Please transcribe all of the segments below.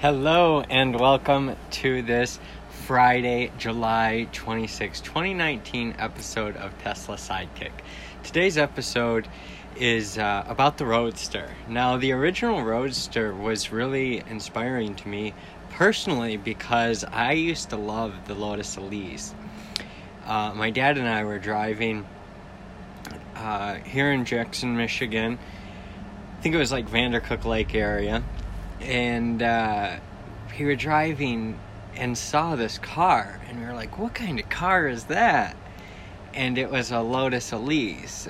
Hello and welcome to this Friday, July 26, 2019 episode of Tesla Sidekick. Today's episode is uh, about the Roadster. Now, the original Roadster was really inspiring to me personally because I used to love the Lotus Elise. Uh, my dad and I were driving uh, here in Jackson, Michigan. I think it was like Vandercook Lake area and uh, we were driving and saw this car, and we were like, "What kind of car is that?" And it was a Lotus Elise.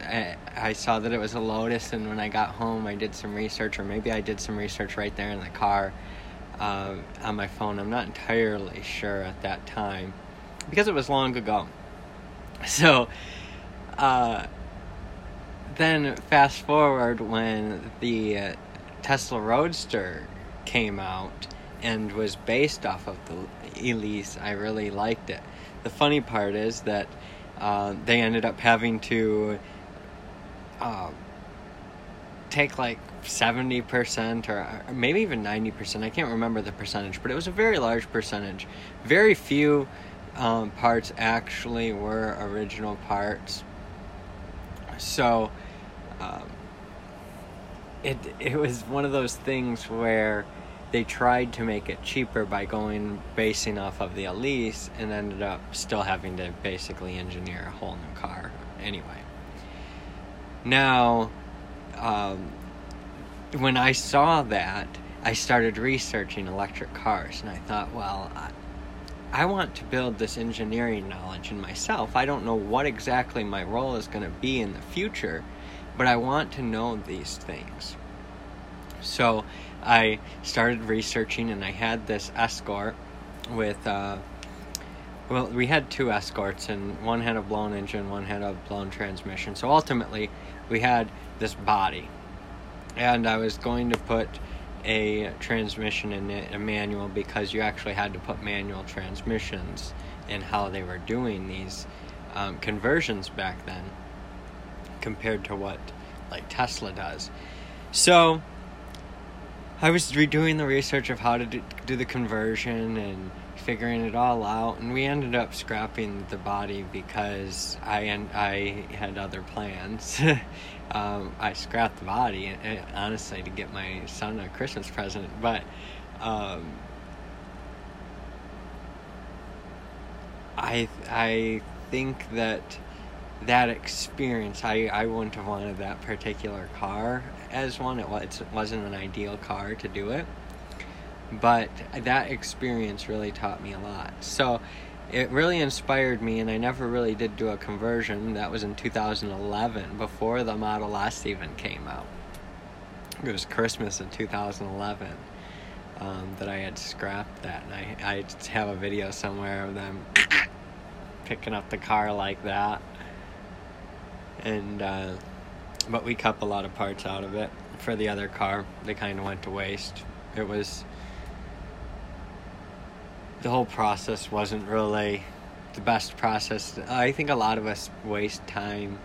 I, saw that it was a Lotus, and when I got home, I did some research, or maybe I did some research right there in the car uh, on my phone. I'm not entirely sure at that time because it was long ago. So, uh, then fast forward when the uh, Tesla Roadster came out and was based off of the Elise, I really liked it. The funny part is that uh, they ended up having to uh, take like 70% or maybe even 90%. I can't remember the percentage, but it was a very large percentage. Very few um, parts actually were original parts. So um, it it was one of those things where they tried to make it cheaper by going basing off of the Elise and ended up still having to basically engineer a whole new car anyway. Now, um, when I saw that, I started researching electric cars and I thought, well, I, I want to build this engineering knowledge in myself. I don't know what exactly my role is going to be in the future, but I want to know these things. So I started researching, and I had this escort with. Uh, well, we had two escorts, and one had a blown engine, one had a blown transmission. So ultimately, we had this body, and I was going to put a transmission in it, a manual, because you actually had to put manual transmissions in how they were doing these um, conversions back then, compared to what like Tesla does. So I was redoing the research of how to do, the conversion and figuring it all out, and we ended up scrapping the body because I and I had other plans. um, I scrapped the body, eh, honestly, to get my son a Christmas present, but. Um, I I think that that experience, I, I wouldn't have wanted that particular car as one. It, was, it wasn't an ideal car to do it. But that experience really taught me a lot. So it really inspired me, and I never really did do a conversion. That was in 2011, before the Model S even came out. It was Christmas of 2011 um, that I had scrapped that, and I, I have a video somewhere of them picking up the car like that and uh, but we cut a lot of parts out of it for the other car. They kind of went to waste. It was the whole process wasn't really the best process. I think a lot of us waste time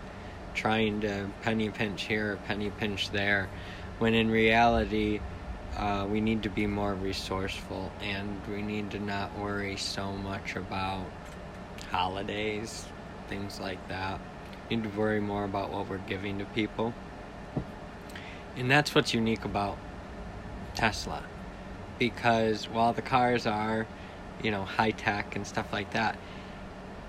trying to penny pinch here, penny pinch there, when in reality. Uh, we need to be more resourceful and we need to not worry so much about holidays, things like that need to worry more about what we're giving to people. And that's what's unique about Tesla. Because while the cars are, you know, high tech and stuff like that,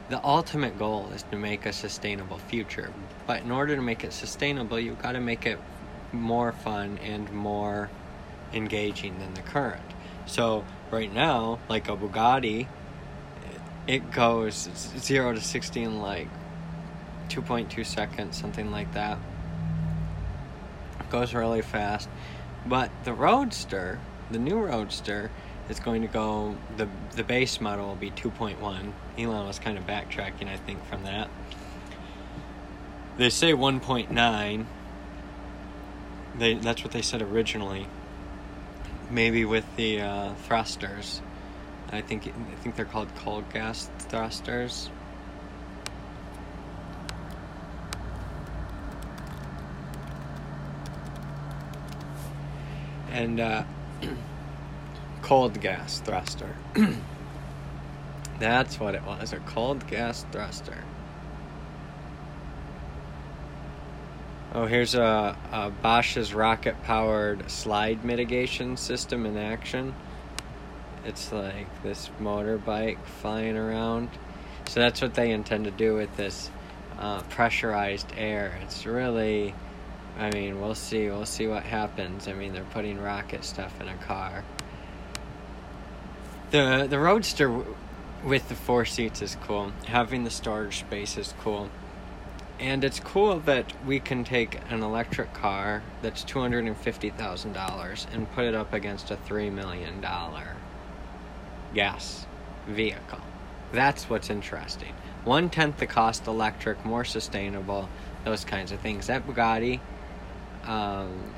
the ultimate goal is to make a sustainable future. But in order to make it sustainable, you've got to make it more fun and more engaging than the current. So, right now, like a Bugatti, it goes 0 to 60 in like 2.2 seconds, something like that. It goes really fast. But the Roadster, the new Roadster, is going to go, the, the base model will be 2.1. Elon was kind of backtracking, I think, from that. They say 1.9. They, that's what they said originally. Maybe with the uh, thrusters. I think I think they're called cold gas thrusters. And uh, cold gas thruster. That's what it was a cold gas thruster. Oh, here's a, a Bosch's rocket powered slide mitigation system in action. It's like this motorbike flying around. So that's what they intend to do with this uh, pressurized air. It's really, I mean, we'll see. We'll see what happens. I mean, they're putting rocket stuff in a car. The the Roadster with the four seats is cool. Having the storage space is cool. And it's cool that we can take an electric car that's $250,000 and put it up against a $3 million gas vehicle. That's what's interesting. One tenth the cost electric, more sustainable, those kinds of things. That Bugatti, um,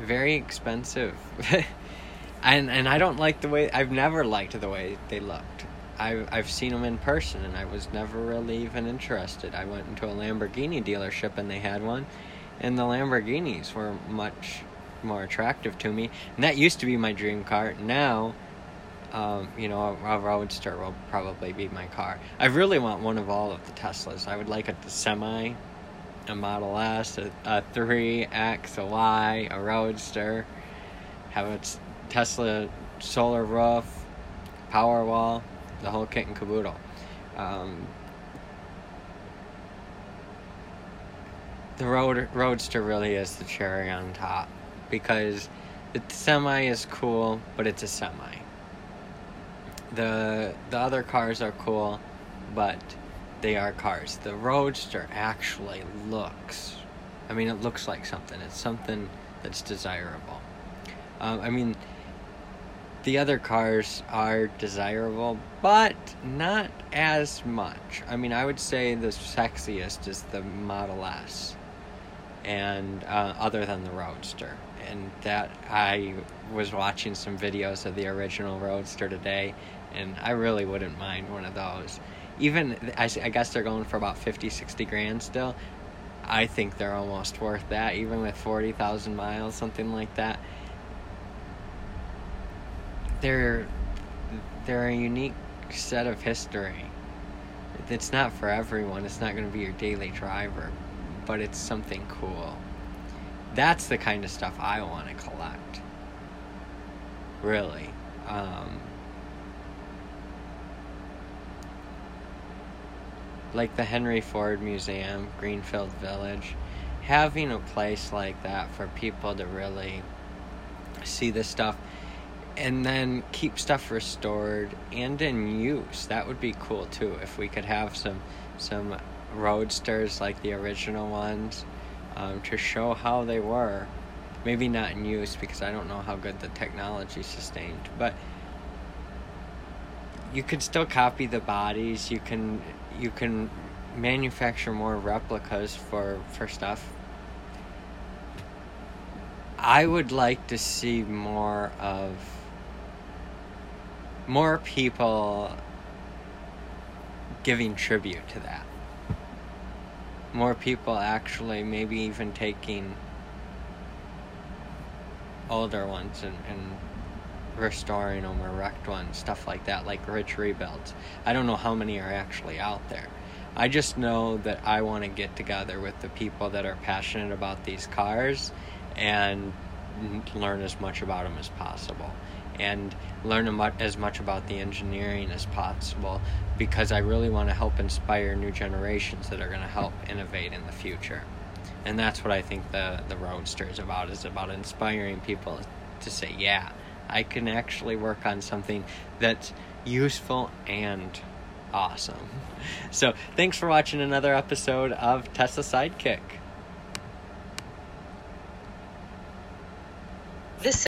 very expensive. and and I don't like the way I've never liked the way they looked. I've I've seen them in person and I was never really even interested. I went into a Lamborghini dealership and they had one, and the Lamborghinis were much more attractive to me. And that used to be my dream car. Now, um, you know, a, a Roadster will probably be my car. I really want one of all of the Teslas. I would like a semi, a Model S, a, a 3X, a Y, a Roadster, have a Tesla solar roof, power wall the whole kit and caboodle. Um, the road roadster really is the cherry on top because the semi is cool, but it's a semi. The the other cars are cool, but they are cars. The roadster actually looks. I mean, it looks like something. It's something that's desirable. Um, I mean, the other cars are desirable, but not as much. I mean, I would say the sexiest is the Model S, and uh, other than the Roadster. And that I was watching some videos of the original Roadster today, and I really wouldn't mind one of those. Even, I, I guess they're going for about 50, 60 grand still. I think they're almost worth that, even with 40,000 miles, something like that they're they're a unique set of history. It's not for everyone. It's not going to be your daily driver, but it's something cool. That's the kind of stuff I want to collect. Really. Um, like the Henry Ford Museum, Greenfield Village, having a place like that for people to really see this stuff and then keep stuff restored and in use. That would be cool too if we could have some some roadsters like the original ones um, to show how they were. Maybe not in use because I don't know how good the technology sustained, but you could still copy the bodies. You can you can manufacture more replicas for for stuff. I would like to see more of more people giving tribute to that. More people actually maybe even taking older ones and, and restoring them wrecked ones, stuff like that, like rich rebuilds. I don't know how many are actually out there. I just know that I want to get together with the people that are passionate about these cars and learn as much about them as possible and learn as much about the engineering as possible because I really want to help inspire new generations that are going to help innovate in the future. And that's what I think the, the Roadster is about, is about inspiring people to say, yeah, I can actually work on something that's useful and awesome. So, thanks for watching another episode of Tesla Sidekick.